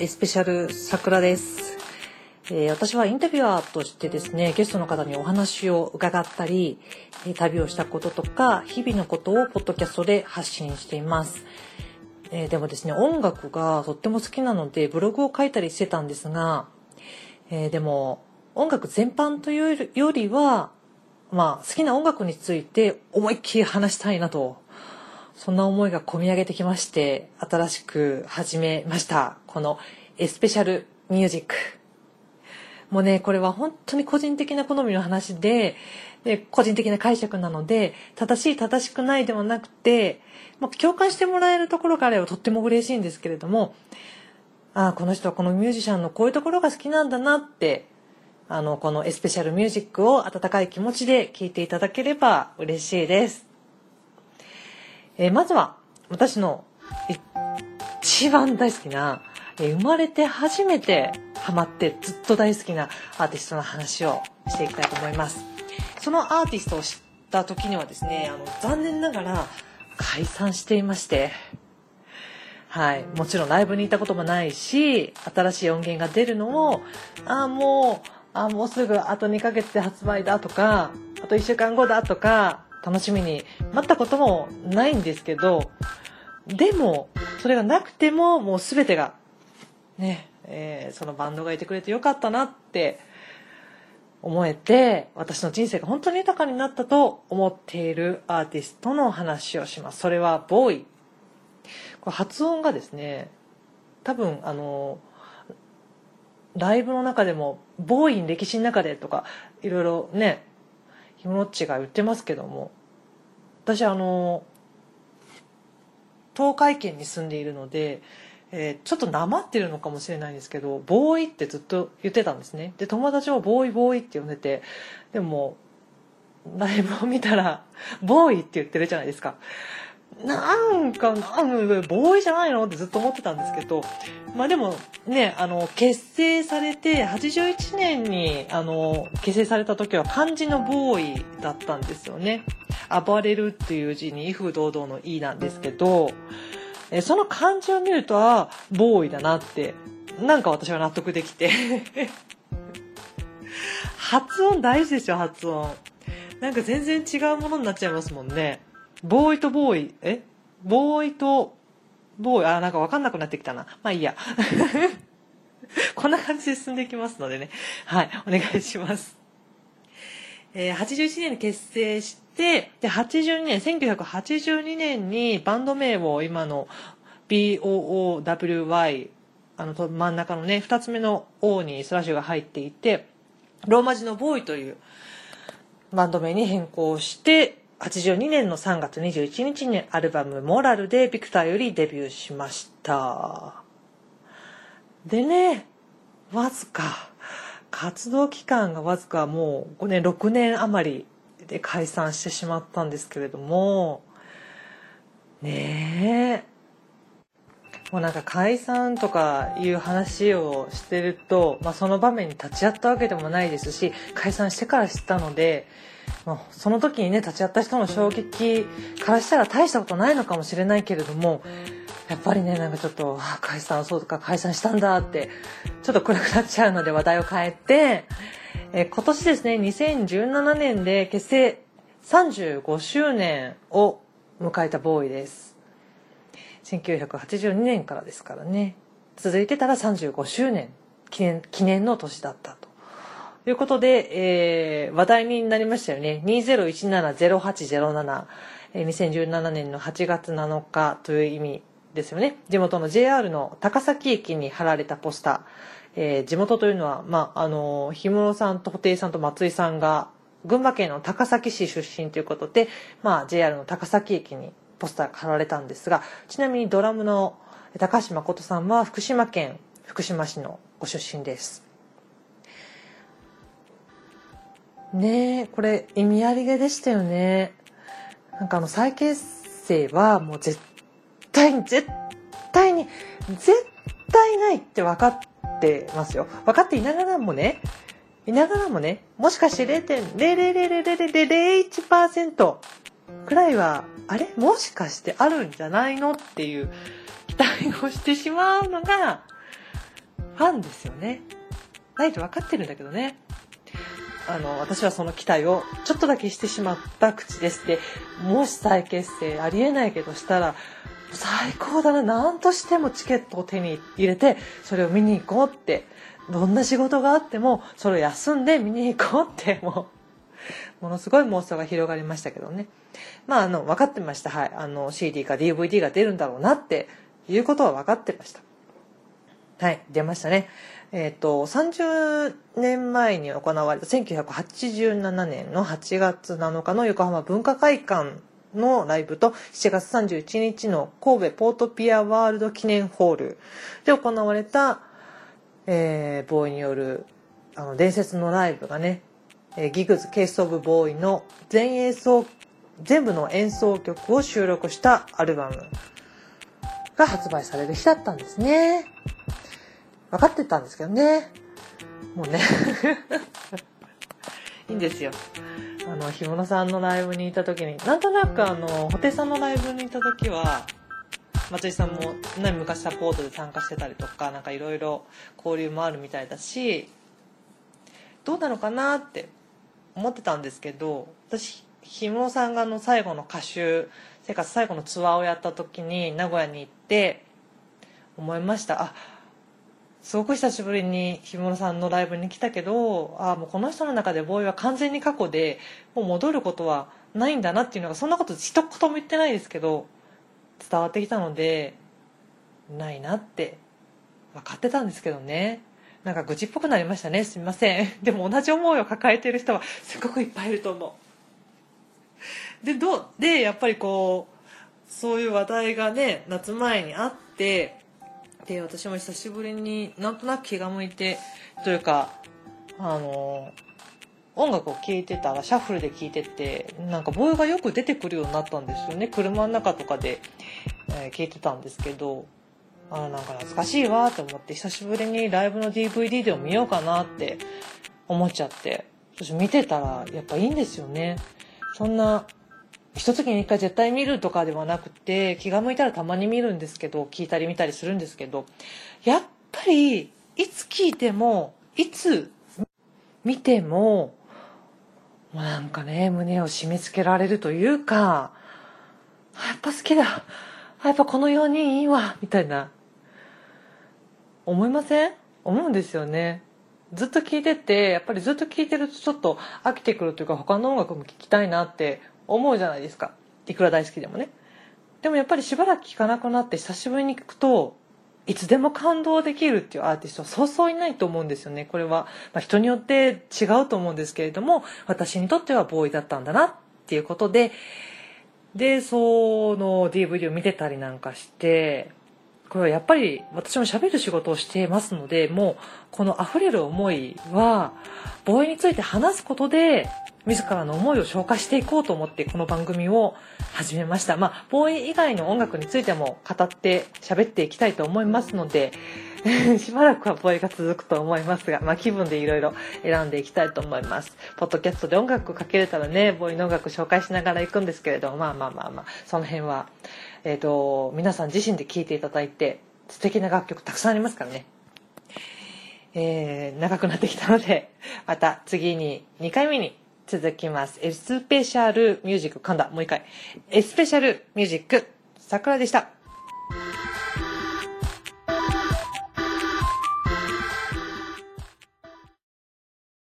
エスペシャル桜です、えー、私はインタビュアーとしてですね、ゲストの方にお話を伺ったり、旅をしたこととか、日々のことをポッドキャストで発信しています。えー、でもですね、音楽がとっても好きなので、ブログを書いたりしてたんですが、えー、でも、音楽全般というよりは、まあ、好きな音楽について思いっきり話したいなとそんな思いが込み上げてきまして、新しく始めました。このエスペシャルミュージック。もうね、これは本当に個人的な好みの話で、で個人的な解釈なので、正しい正しくないではなくて、まあ、共感してもらえるところがあればとっても嬉しいんですけれども、ああ、この人はこのミュージシャンのこういうところが好きなんだなって、あの、このエスペシャルミュージックを温かい気持ちで聴いていただければ嬉しいです。えー、まずは私の一番大好きな、えー、生まれて初めてハマってずっと大好きなアーティストの話をしていきたいと思います。そのアーティストを知った時にはですね、あの残念ながら解散していまして、はい。もちろんライブに行ったこともないし、新しい音源が出るのを、ああ、もう、あもうすぐあと2ヶ月で発売だとか、あと1週間後だとか、楽しみに待ったこともないんですけど、でも、それがなくても、もう全てが、ね、えー、そのバンドがいてくれてよかったなって思えて、私の人生が本当に豊かになったと思っているアーティストの話をします。それはボーイ。これ発音がですね、多分あの、ライブの中でも、ボーイン歴史の中でとか、いろいろね、ひものっちが言ってますけども私あの東海圏に住んでいるので、えー、ちょっとなまってるのかもしれないんですけどボーイってずっと言ってたんですね。で友達もボーイボーイって呼んでてでもライブを見たら ボーイって言ってるじゃないですか。なんか、なんボーイじゃないのってずっと思ってたんですけど、まあでもね、あの、結成されて、81年に、あの、結成された時は漢字のボーイだったんですよね。暴れるっていう字に、威風堂々の E なんですけど、えその漢字を見ると、あボーイだなって、なんか私は納得できて 発音大事ですよ、発音。なんか全然違うものになっちゃいますもんね。ボーイとボーイ、え？ボーイと、ボーイ、あ、なんかわかんなくなってきたな。まあいいや。こんな感じで進んでいきますのでね。はい、お願いします。えー、81年に結成して、で、82年、1982年にバンド名を今の BOOWY、あの、真ん中のね、二つ目の O にスラッシュが入っていて、ローマ字のボーイというバンド名に変更して、82年の3月21日にアルバム「モラル」でビクターよりデビューしました。でねわずか活動期間がわずかもう5年6年余りで解散してしまったんですけれどもねえ。もうなんか解散とかいう話をしてると、まあ、その場面に立ち会ったわけでもないですし解散してから知ったのでその時にね立ち会った人の衝撃からしたら大したことないのかもしれないけれどもやっぱりねなんかちょっとあ解散そうとか解散したんだってちょっと暗くなっちゃうので話題を変えて、え今年ですね2017年で結成35周年を迎えたボーイです。1982年からですからね。続いてたら35周年記念記念の年だったと。いうことで、えー、話題になりましたよね。2017-0807、えー、2017年の8月7日という意味ですよね。地元の JR の高崎駅に貼られたポスター。えー、地元というのは、まあ、あの、氷室さんと布袋さんと松井さんが、群馬県の高崎市出身ということで、まあ、JR の高崎駅にポスターが貼られたんですが、ちなみにドラムの高橋誠さんは福島県福島市のご出身です。ねえ、これ意味ありげでしたよね。なんかあの再結成はもう絶対に、絶対に、絶対ないって分かってますよ。分かっていながらもね、いながらもね、もしかして0.0000001%くらいは、あれ？もしかしてあるんじゃないの？っていう期待をしてしまうのが、ファンですよね。ないと分かってるんだけどね。あの、私はその期待をちょっとだけしてしまった口ですって、もし再結成ありえないけどしたら、最高だな、何としてもチケットを手に入れて、それを見に行こうって、どんな仕事があっても、それを休んで見に行こうって、もう、ものすごい妄想が広がりましたけどね。まあ、あの、分かってました。はい。あの、CD か DVD が出るんだろうなっていうことは分かってました。はい、出ましたね。えっ、ー、と、30年前に行われた1987年の8月7日の横浜文化会館のライブと7月31日の神戸ポートピアワールド記念ホールで行われた、えー、ボーイによるあの伝説のライブがね、えー、ギグズ・ケース・オブ・ボーイの全演奏全部の演奏曲を収録したアルバムが発売される日だったんですね。分かってたんですけどね。もうね いいんですよ。あの、ひものさんのライブにいた時に、なんとなくあの、布袋さんのライブにいた時は、松井さんも、ね、昔サポートで参加してたりとか、なんかいろいろ交流もあるみたいだし、どうなのかなって思ってたんですけど、私、ひもさんがあの最後の歌手生活最後のツアーをやった時に名古屋に行って思いました。あ、すごく久しぶりに氷室さんのライブに来たけどあもうこの人の中でボーイは完全に過去でもう戻ることはないんだなっていうのがそんなこと一言も言ってないですけど伝わってきたのでないなって分かってたんですけどね。なんか愚痴っぽくなりましたね。すみません。でも同じ思いを抱えてる人はすごくいっぱいいると思う。でどうでやっぱりこうそういう話題がね夏前にあってで私も久しぶりになんとなく気が向いてというかあの音楽を聴いてたらシャッフルで聴いててなんかボーイがよく出てくるようになったんですよね。車の中とかで、えー、聞いてたんですけどあなんか懐かしいわと思って久しぶりにライブの DVD でも見ようかなって思っちゃって。私見てたらやっぱいいんですよね。そんな一月に一回絶対見るとかではなくて気が向いたらたまに見るんですけど聞いたり見たりするんですけどやっぱりいつ聞いてもいつ見てももうなんかね胸を締め付けられるというかやっぱ好きだやっぱこの4人いいわみたいな。思いません？思うんですよね。ずっと聞いててやっぱりずっと聞いてるとちょっと飽きてくるというか他の音楽も聴きたいなって思うじゃないですか。いくら大好きでもね。でもやっぱりしばらく聴かなくなって久しぶりに聴くといつでも感動できるっていうアーティストはそうそういないと思うんですよね。これは、まあ、人によって違うと思うんですけれども私にとってはボーイだったんだなっていうことででその DVD を見てたりなんかしてこれはやっぱり私も喋る仕事をしていますのでもうこの溢れる思いはボーイについて話すことで自らの思いを消化していこうと思ってこの番組を始めました。まあ、ボーイ以外の音楽についても語って喋っていきたいと思いますので、しばらくはボーイが続くと思いますが、まあ、気分でいろいろ選んでいきたいと思います。ポッドキャストで音楽かけれたらね、ボーイの音楽紹介しながら行くんですけれど、まあまあまあまあ、その辺は、え、ー、と、皆さん自身で聴いていただいて、素敵な楽曲たくさんありますからね。えー、長くなってきたので、また次に2回目に続きます。エスペシャルミュージック、神田、もう一回。エスペシャルミュージック、桜でした。